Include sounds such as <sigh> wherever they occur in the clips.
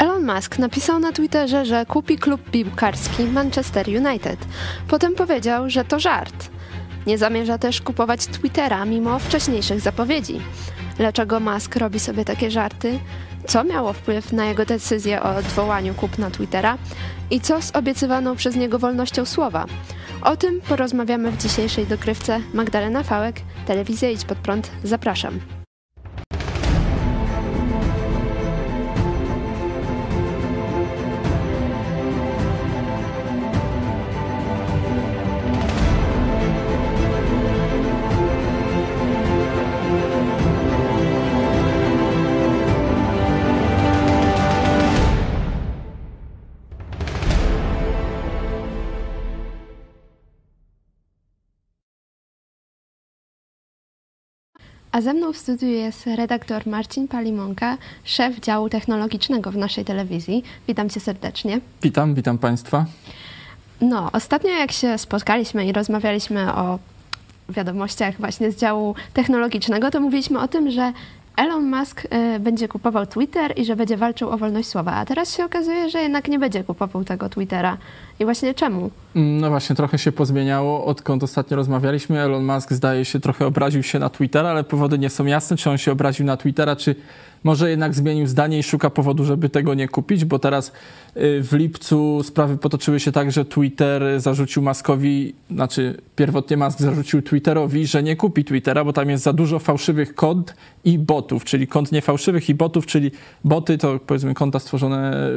Elon Musk napisał na Twitterze, że kupi klub piłkarski Manchester United. Potem powiedział, że to żart. Nie zamierza też kupować Twittera mimo wcześniejszych zapowiedzi. Dlaczego Musk robi sobie takie żarty? Co miało wpływ na jego decyzję o odwołaniu kupna Twittera? I co z obiecywaną przez niego wolnością słowa? O tym porozmawiamy w dzisiejszej dokrywce. Magdalena Fałek, Telewizja Idź Pod Prąd. Zapraszam. A ze mną w studiu jest redaktor Marcin Palimonka, szef działu technologicznego w naszej telewizji. Witam cię serdecznie. Witam, witam Państwa. No, ostatnio jak się spotkaliśmy i rozmawialiśmy o wiadomościach właśnie z działu technologicznego, to mówiliśmy o tym, że Elon Musk y, będzie kupował Twitter i że będzie walczył o wolność słowa, a teraz się okazuje, że jednak nie będzie kupował tego Twittera. I właśnie czemu? No właśnie, trochę się pozmieniało. Odkąd ostatnio rozmawialiśmy, Elon Musk zdaje się trochę obraził się na Twittera, ale powody nie są jasne, czy on się obraził na Twittera, czy może jednak zmienił zdanie i szuka powodu, żeby tego nie kupić, bo teraz y, w lipcu sprawy potoczyły się tak, że Twitter zarzucił Muskowi, znaczy pierwotnie Musk zarzucił Twitterowi, że nie kupi Twittera, bo tam jest za dużo fałszywych kont i botów, czyli kont niefałszywych i botów, czyli boty to powiedzmy konta stworzone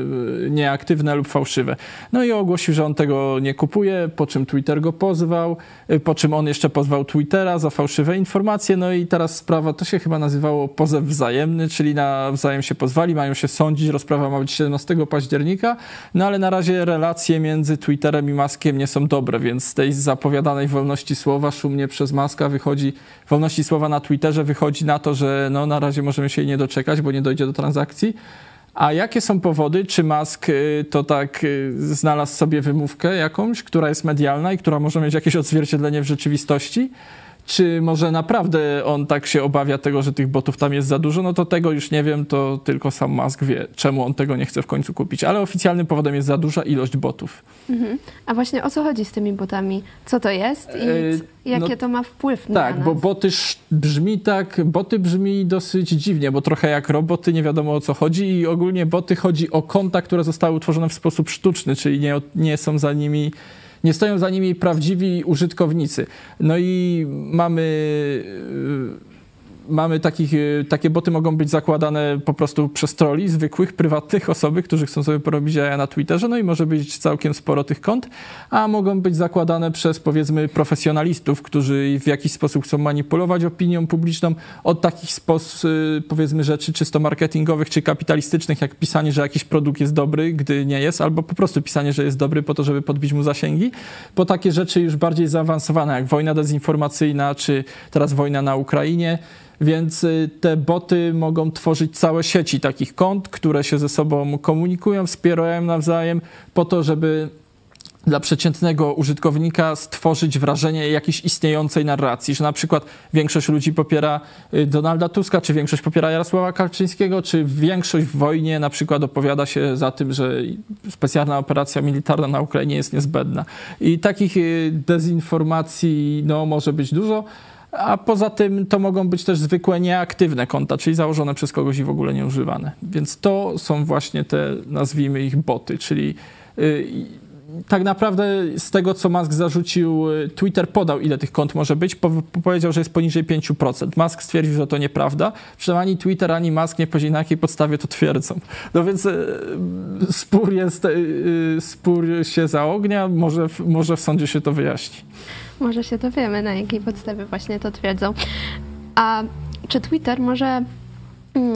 y, nieaktywne lub fałszywe. No i ogłosił, że on tego nie kupuje, po czym Twitter go pozwał, y, po czym on jeszcze pozwał Twittera za fałszywe informacje, no i teraz sprawa, to się chyba nazywało pozew wzajemny, czyli nawzajem się pozwali, mają się sądzić, rozprawa ma być 17 października, no ale na razie relacje między Twitterem i Maskiem nie są dobre, więc z tej zapowiadanej wolności słowa szumnie przez Maska wychodzi, wolności słowa na Twitterze wychodzi na to, że no na razie możemy się jej nie doczekać, bo nie dojdzie do transakcji. A jakie są powody? Czy Musk y, to tak y, znalazł sobie wymówkę jakąś, która jest medialna i która może mieć jakieś odzwierciedlenie w rzeczywistości? Czy może naprawdę on tak się obawia tego, że tych botów tam jest za dużo? No to tego już nie wiem, to tylko sam Musk wie, czemu on tego nie chce w końcu kupić. Ale oficjalnym powodem jest za duża ilość botów. Mhm. A właśnie o co chodzi z tymi botami? Co to jest i e, jakie no, to ma wpływ na Tak, nas? bo boty brzmi tak, boty brzmi dosyć dziwnie, bo trochę jak roboty, nie wiadomo o co chodzi i ogólnie boty chodzi o konta, które zostały utworzone w sposób sztuczny, czyli nie, nie są za nimi nie stoją za nimi prawdziwi użytkownicy. No i mamy mamy takich, y, takie boty mogą być zakładane po prostu przez troli zwykłych, prywatnych osoby, którzy chcą sobie porobić jaja na Twitterze, no i może być całkiem sporo tych kont, a mogą być zakładane przez powiedzmy profesjonalistów, którzy w jakiś sposób chcą manipulować opinią publiczną od takich spos, y, powiedzmy rzeczy czysto marketingowych czy kapitalistycznych, jak pisanie, że jakiś produkt jest dobry, gdy nie jest, albo po prostu pisanie, że jest dobry po to, żeby podbić mu zasięgi, po takie rzeczy już bardziej zaawansowane, jak wojna dezinformacyjna, czy teraz wojna na Ukrainie, więc y, te boty mogą tworzyć całe sieci takich kont, które się ze sobą komunikują, wspierają nawzajem, po to, żeby dla przeciętnego użytkownika stworzyć wrażenie jakiejś istniejącej narracji, że na przykład większość ludzi popiera y, Donalda Tuska, czy większość popiera Jarosława Kaczyńskiego, czy większość w wojnie na przykład opowiada się za tym, że specjalna operacja militarna na Ukrainie jest niezbędna. I takich y, dezinformacji no, może być dużo. A poza tym to mogą być też zwykłe nieaktywne konta, czyli założone przez kogoś i w ogóle nieużywane. Więc to są właśnie te, nazwijmy ich boty, czyli yy, tak naprawdę z tego, co Musk zarzucił, y, Twitter podał, ile tych kont może być. Po, powiedział, że jest poniżej 5%. Musk stwierdził, że to nieprawda. Przynajmniej ani Twitter, ani Musk nie powiedzieli, na jakiej podstawie to twierdzą. No więc y, spór, jest, y, spór się zaognia. Może, może w sądzie się to wyjaśni. Może się dowiemy, na jakiej podstawie właśnie to twierdzą. A czy Twitter może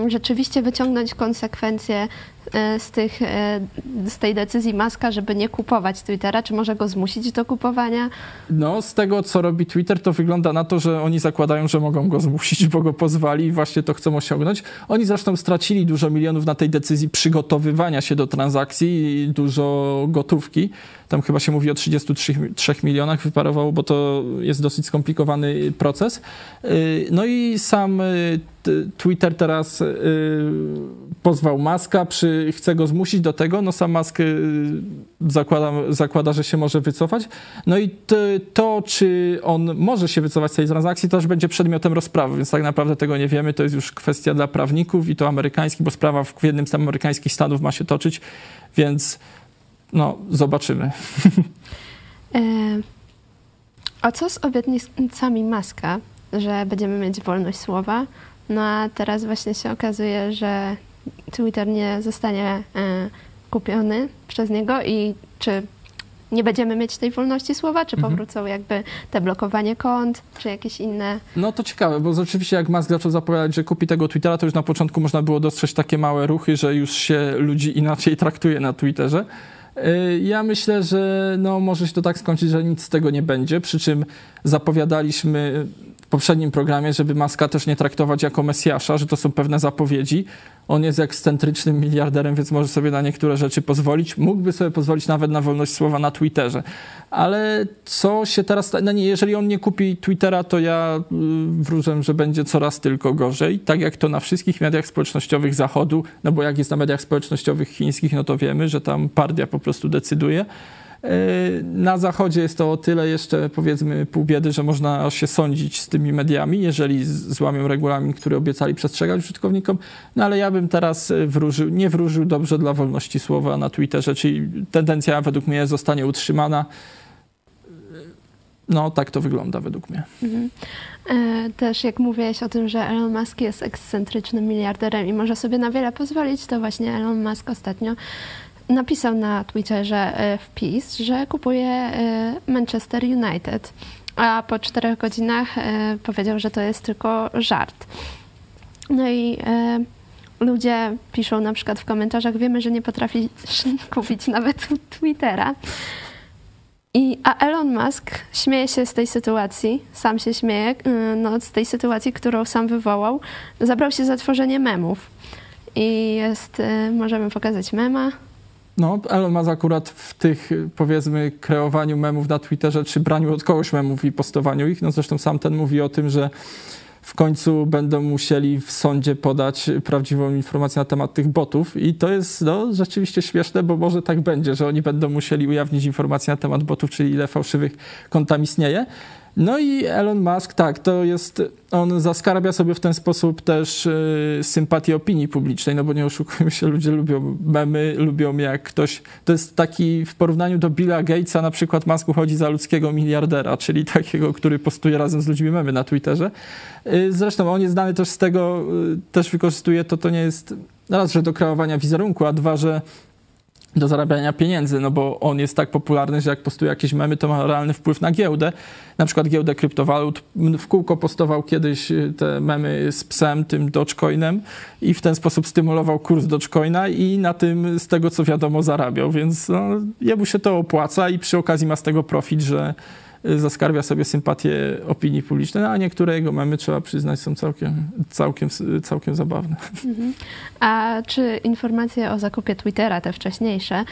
rzeczywiście wyciągnąć konsekwencje E, z, tych, e, z tej decyzji Maska, żeby nie kupować Twittera? Czy może go zmusić do kupowania? No, z tego, co robi Twitter, to wygląda na to, że oni zakładają, że mogą go zmusić, bo go pozwali i właśnie to chcą osiągnąć. Oni zresztą stracili dużo milionów na tej decyzji przygotowywania się do transakcji i dużo gotówki. Tam chyba się mówi o 33 milionach wyparowało, bo to jest dosyć skomplikowany proces. Y, no i sam y, Twitter teraz pozwał Maska, przy, chce go zmusić do tego, no sam Musk zakłada, zakłada, że się może wycofać. No i to, czy on może się wycofać z tej transakcji, też będzie przedmiotem rozprawy, więc tak naprawdę tego nie wiemy. To jest już kwestia dla prawników i to amerykańskich, bo sprawa w jednym z amerykańskich stanów ma się toczyć, więc no, zobaczymy. <laughs> E, a co z obietnicami Maska, że będziemy mieć wolność słowa? No a teraz właśnie się okazuje, że Twitter nie zostanie e, kupiony przez niego i czy nie będziemy mieć tej wolności słowa, czy mhm. powrócą jakby te blokowanie kont, czy jakieś inne... No to ciekawe, bo rzeczywiście jak Musk zaczął zapowiadać, że kupi tego Twittera, to już na początku można było dostrzec takie małe ruchy, że już się ludzi inaczej traktuje na Twitterze. Y, ja myślę, że no, może się to tak skończyć, że nic z tego nie będzie, przy czym zapowiadaliśmy w poprzednim programie, żeby Maska też nie traktować jako Mesjasza, że to są pewne zapowiedzi. On jest ekscentrycznym miliarderem, więc może sobie na niektóre rzeczy pozwolić. Mógłby sobie pozwolić nawet na wolność słowa na Twitterze. Ale co się teraz... No nie, jeżeli on nie kupi Twittera, to ja y, wróżę, że będzie coraz tylko gorzej. Tak jak to na wszystkich mediach społecznościowych Zachodu, no bo jak jest na mediach społecznościowych chińskich, no to wiemy, że tam partia po prostu decyduje. E, na Zachodzie jest to o tyle jeszcze powiedzmy pół biedy, że można się sądzić z tymi mediami, jeżeli złamią regulamin, który obiecali przestrzegać użytkownikom. No ale ja bym teraz e, wróżył, nie wróżył dobrze dla wolności słowa na Twitterze, czyli tendencja według mnie zostanie utrzymana. No, tak to wygląda według mnie. Mhm. E, też jak mówiłeś o tym, że Elon Musk jest ekscentrycznym miliarderem i może sobie na wiele pozwolić, to właśnie Elon Musk ostatnio napisał na Twitterze e, wpis, że kupuje e, Manchester United, a po czterech godzinach e, powiedział, że to jest tylko żart. No i ludzie piszą na przykład w komentarzach, wiemy, że nie potrafi <laughs> kupić nawet Twittera. I, a Elon Musk śmieje się z tej sytuacji, sam się śmieje, no, z tej sytuacji, którą sam wywołał. Zabrał się za tworzenie memów. I jest, możemy pokazać mema. No, Elon Musk akurat w tych, powiedzmy, kreowaniu memów na Twitterze, czy braniu od kogoś memów i postowaniu ich, no zresztą sam ten mówi o tym, że w końcu będą musieli w sądzie podać prawdziwą informację na temat tych botów i to jest no, rzeczywiście śmieszne, bo może tak będzie, że oni będą musieli ujawnić informacje na temat botów, czyli ile fałszywych kont tam istnieje. No i Elon Musk, tak, to jest, on zaskarbia sobie w ten sposób też y, sympatię opinii publicznej, no bo nie oszukujmy się, ludzie lubią memy, lubią jak ktoś, to jest taki w porównaniu do Billa Gatesa na przykład Musk uchodzi za ludzkiego miliardera, czyli takiego, który postuje razem z ludźmi memy na Twitterze. Y, zresztą on jest znany też z tego, y, też wykorzystuje to, to nie jest raz, że do kreowania wizerunku, a dwa, że do zarabiania pieniędzy, no bo on jest tak popularny, że jak postuje jakieś memy, to ma realny wpływ na giełdę, na przykład giełdę kryptowalut. W kółko postował kiedyś y, te memy z psem, tym Dogecoinem i w ten sposób stymulował kurs Dogecoina i na tym, z tego co wiadomo, zarabiał, więc no, jemu się to opłaca i przy okazji ma z tego profit, że zaskarbia sobie sympatię opinii publicznej, no, a niektóre jego memy, trzeba przyznać, są całkiem, całkiem, całkiem zabawne. Mhm. A czy informacje o zakupie Twittera, te wcześniejsze,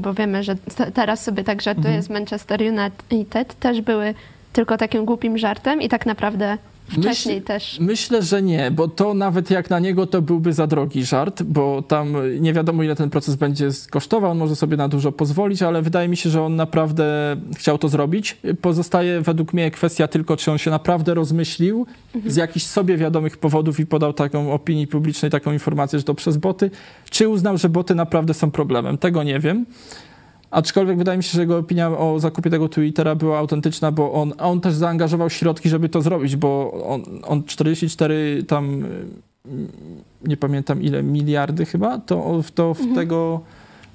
bo wiemy, że teraz sobie tak żartuje mhm. z Manchester United, też były tylko takim głupim żartem i tak naprawdę wcześniej Myśl, też. Myślę, że nie, bo to nawet jak na niego to byłby za drogi żart, bo tam nie wiadomo ile ten proces będzie kosztował, on może sobie na dużo pozwolić, ale wydaje mi się, że on naprawdę chciał to zrobić. Pozostaje według mnie kwestia tylko, czy on się naprawdę rozmyślił mhm. z jakichś sobie wiadomych powodów i podał taką opinii publicznej, taką informację, że to przez boty, czy uznał, że boty naprawdę są problemem. Tego nie wiem. Aczkolwiek wydaje mi się, że jego opinia o zakupie tego Twittera była autentyczna, bo on, on też zaangażował środki, żeby to zrobić, bo on, on 44 tam, nie pamiętam ile, miliardy chyba, to, to w mhm. tego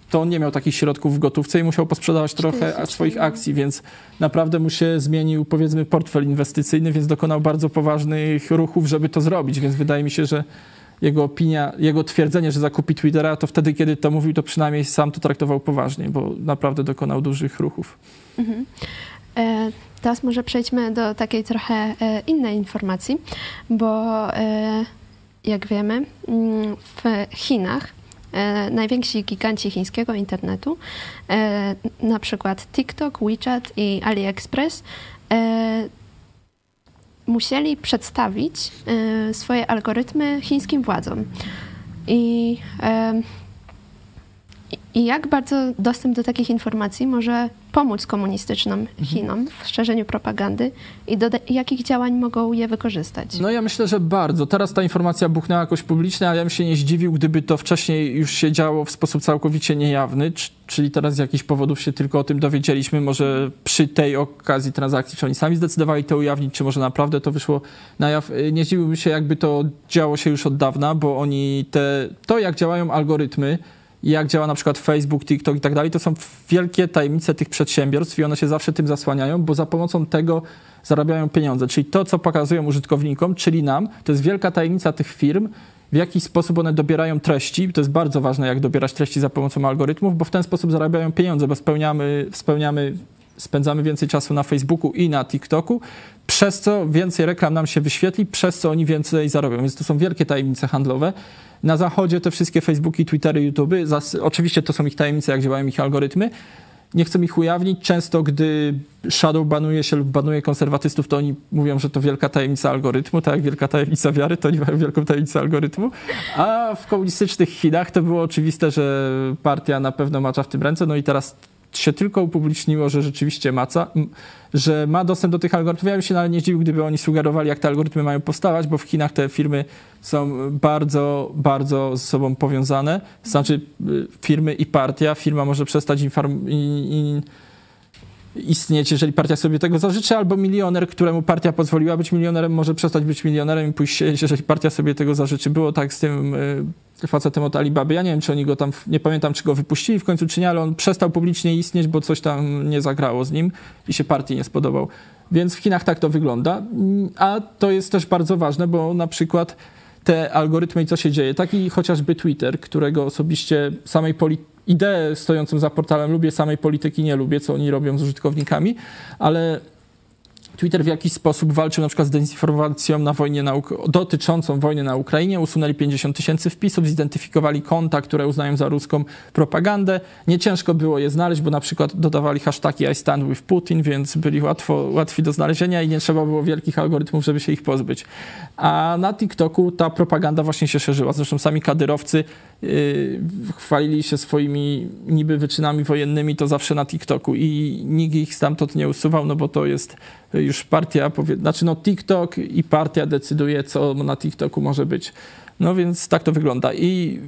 to on nie miał takich środków w gotówce i musiał posprzedawać trochę swoich akcji, więc naprawdę mu się zmienił, powiedzmy, portfel inwestycyjny, więc dokonał bardzo poważnych ruchów, żeby to zrobić, więc wydaje mi się, że jego opinia, jego twierdzenie, że zakupi Twittera, to wtedy, kiedy to mówił, to przynajmniej sam to traktował poważnie, bo naprawdę dokonał dużych ruchów. Mhm. E, teraz może przejdźmy do takiej trochę e, innej informacji, bo e, jak wiemy, mm, w Chinach e, najwięksi giganci chińskiego internetu, e, na przykład TikTok, WeChat i AliExpress, e, musieli przedstawić y, swoje algorytmy chińskim władzom. I, I jak bardzo dostęp do takich informacji może pomóc komunistycznym mhm. Chinom w szerzeniu propagandy i do jakich działań mogą je wykorzystać? No ja myślę, że bardzo. Teraz ta informacja buchnęła jakoś publicznie, ale ja bym się nie zdziwił, gdyby to wcześniej już się działo w sposób całkowicie niejawny, czyli teraz z jakichś powodów się tylko o tym dowiedzieliśmy. Może przy tej okazji transakcji, czy oni sami zdecydowali to ujawnić, czy może naprawdę to wyszło na jaw. Nie zdziwiłbym się, jakby to działo się już od dawna, bo oni te, to jak działają algorytmy, jak działa na przykład Facebook, TikTok i tak dalej, to są wielkie tajemnice tych przedsiębiorstw i one się zawsze tym zasłaniają, bo za pomocą tego zarabiają pieniądze. Czyli to, co pokazują użytkownikom, czyli nam, to jest wielka tajemnica tych firm, w jaki sposób one dobierają treści. To jest bardzo ważne, jak dobierać treści za pomocą algorytmów, bo w ten sposób zarabiają pieniądze, bo spełniamy, spełniamy spędzamy więcej czasu na Facebooku i na TikToku, przez co więcej reklam nam się wyświetli, przez co oni więcej zarobią. Więc to są wielkie tajemnice handlowe. Na zachodzie te wszystkie Facebooki, Twittery, YouTube, oczywiście to są ich tajemnice, jak działają ich algorytmy. Nie chcą ich ujawnić. Często, gdy shadow banuje się lub banuje konserwatystów, to oni mówią, że to wielka tajemnica algorytmu, tak jak wielka tajemnica wiary, to oni mają wielką tajemnicę algorytmu. A w komunistycznych Chinach to było oczywiste, że partia na pewno macza w tym ręce. No i teraz się tylko upubliczniło, że rzeczywiście maca, że ma dostęp do tych algorytmów. Ja bym się nawet nie zdziwił, gdyby oni sugerowali, jak te algorytmy mają powstawać, bo w Chinach te firmy są bardzo, bardzo ze sobą powiązane. Znaczy y, firmy i partia. Firma może przestać informować istnieć, jeżeli partia sobie tego zażyczy, albo milioner, któremu partia pozwoliła być milionerem, może przestać być milionerem i pójść jeżeli partia sobie tego zażyczy. Było tak z tym y, facetem od Alibaby. Ja nie wiem, czy oni go tam, nie pamiętam, czy go wypuścili w końcu, czy nie, ale on przestał publicznie istnieć, bo coś tam nie zagrało z nim i się partii nie spodobał. Więc w Chinach tak to wygląda. A to jest też bardzo ważne, bo na przykład te algorytmy i co się dzieje. Taki chociażby Twitter, którego osobiście samej polityki ideę stojącą za portalem. Lubię, samej polityki nie lubię, co oni robią z użytkownikami, ale Twitter w jakiś sposób walczył na przykład z dezinformacją na wojnie na, dotyczącą wojny na Ukrainie, usunęli 50 tysięcy wpisów, zidentyfikowali konta, które uznają za ruską propagandę. Nie ciężko było je znaleźć, bo na przykład dodawali hashtagi I stand with Putin, więc byli łatwo, łatwi do znalezienia i nie trzeba było wielkich algorytmów, żeby się ich pozbyć. A na TikToku ta propaganda właśnie się szerzyła. Zresztą sami kadyrowcy yy, chwalili się swoimi niby wyczynami wojennymi, to zawsze na TikToku i nikt ich stamtąd nie usuwał, no bo to jest już partia, powie, znaczy no TikTok i partia decyduje, co na TikToku może być. No więc tak to wygląda. I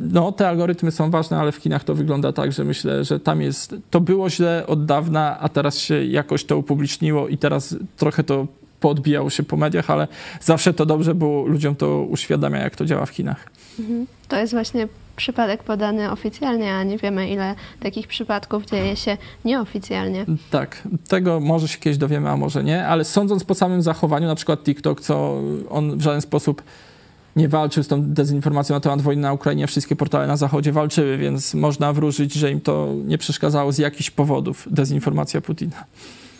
no, te algorytmy są ważne, ale w Chinach to wygląda tak, że myślę, że tam jest, to było źle od dawna, a teraz się jakoś to upubliczniło i teraz trochę to podbijało się po mediach, ale zawsze to dobrze, bo ludziom to uświadamia, jak to działa w Chinach. Mhm. To jest właśnie przypadek podany oficjalnie, a nie wiemy, ile takich przypadków dzieje się nieoficjalnie. Tak, tego może się kiedyś dowiemy, a może nie, ale sądząc po samym zachowaniu, na przykład TikTok, co on w żaden sposób nie walczył z tą dezinformacją na temat wojny na Ukrainie, wszystkie portale na Zachodzie walczyły, więc można wróżyć, że im to nie przeszkadzało z jakichś powodów, dezinformacja Putina.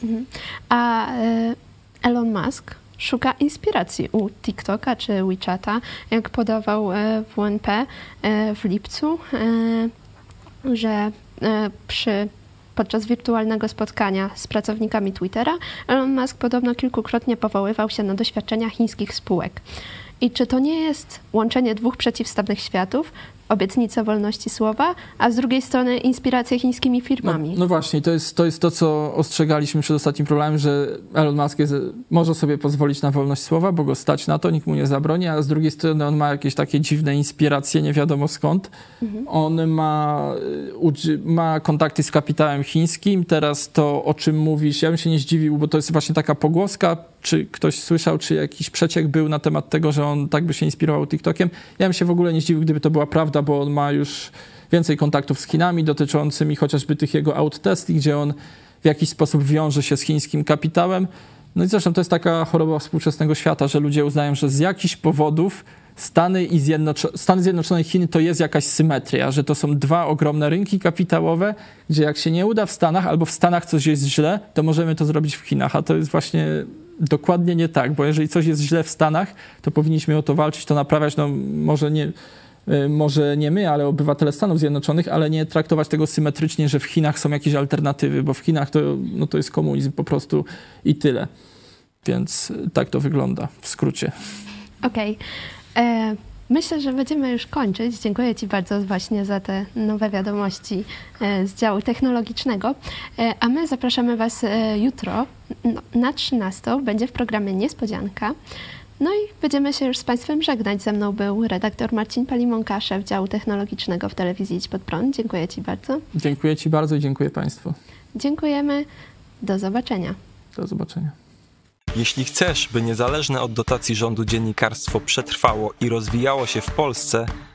Mhm. A y, Elon Musk szuka inspiracji u TikToka czy WeChata, jak podawał e, WNP e, w lipcu, e, że przy podczas wirtualnego spotkania z pracownikami Twittera Elon Musk podobno kilkukrotnie powoływał się na doświadczenia chińskich spółek. I czy to nie jest łączenie dwóch przeciwstawnych światów, obietnice wolności słowa, a z drugiej strony inspiracje chińskimi firmami. No, no, właśnie, to jest, to jest to, co ostrzegaliśmy przed ostatnim problemem, że Elon Musk jest, może sobie pozwolić na wolność słowa, bo go stać na to, nikt mu nie zabroni, a z drugiej strony on ma jakieś takie dziwne inspiracje, nie wiadomo skąd. Mhm. On ma, ma kontakty z kapitałem chińskim, teraz to, o czym mówisz, ja bym się nie zdziwił, bo to jest właśnie taka pogłoska, czy ktoś słyszał, czy jakiś przeciek był na temat tego, że on tak by się inspirował TikTokiem. Ja bym się w ogóle nie zdziwił, gdyby to była prawda, bo on ma już więcej kontaktów z Chinami dotyczącymi chociażby tych jego outtesting, gdzie on w jakiś sposób wiąże się z chińskim kapitałem. No i zresztą to jest taka choroba współczesnego świata, że ludzie uznają, że z jakichś powodów Stany, i Zjednoczo Stany Zjednoczone i Chiny to jest jakaś symetria, że to są dwa ogromne rynki kapitałowe, gdzie jak się nie uda w Stanach albo w Stanach coś jest źle, to możemy to zrobić w Chinach, a to jest właśnie dokładnie nie tak, bo jeżeli coś jest źle w Stanach, to powinniśmy o to walczyć, to naprawiać, no może nie, może nie my, ale obywatele Stanów Zjednoczonych, ale nie traktować tego symetrycznie, że w Chinach są jakieś alternatywy, bo w Chinach to, no to jest komunizm po prostu i tyle. Więc tak to wygląda w skrócie. Okej. Okay. E, myślę, że będziemy już kończyć. Dziękuję Ci bardzo właśnie za te nowe wiadomości e, z działu technologicznego. E, a my zapraszamy Was jutro na 13. Będzie w programie Niespodzianka. No i będziemy się już z Państwem żegnać. Ze mną był redaktor Marcin Palimonka, szef działu technologicznego w telewizji Idź Pod Prąd. Dziękuję Ci bardzo. Dziękuję Ci bardzo i dziękuję Państwu. Dziękujemy. Do zobaczenia. Do zobaczenia. Jeśli chcesz, by niezależne od dotacji rządu dziennikarstwo przetrwało i rozwijało się w Polsce,